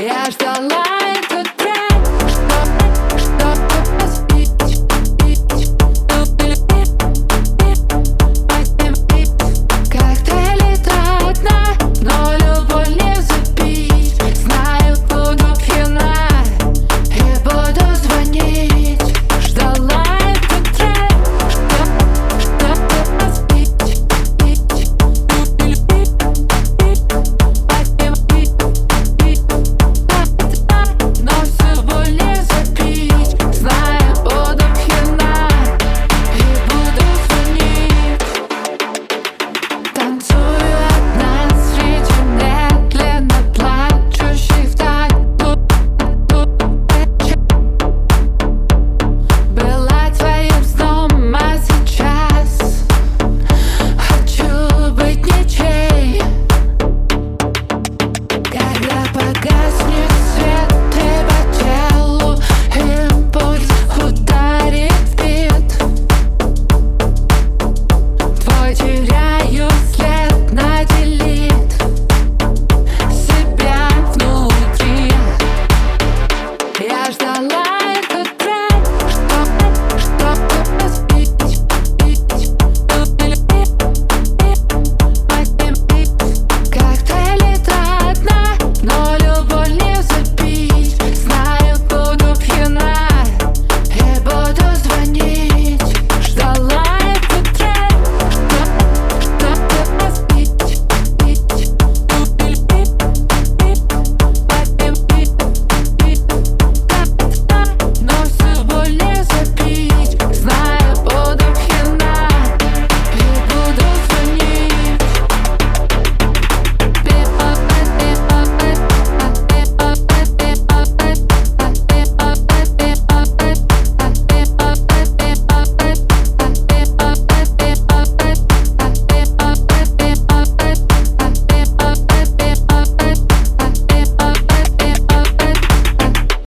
Я ждала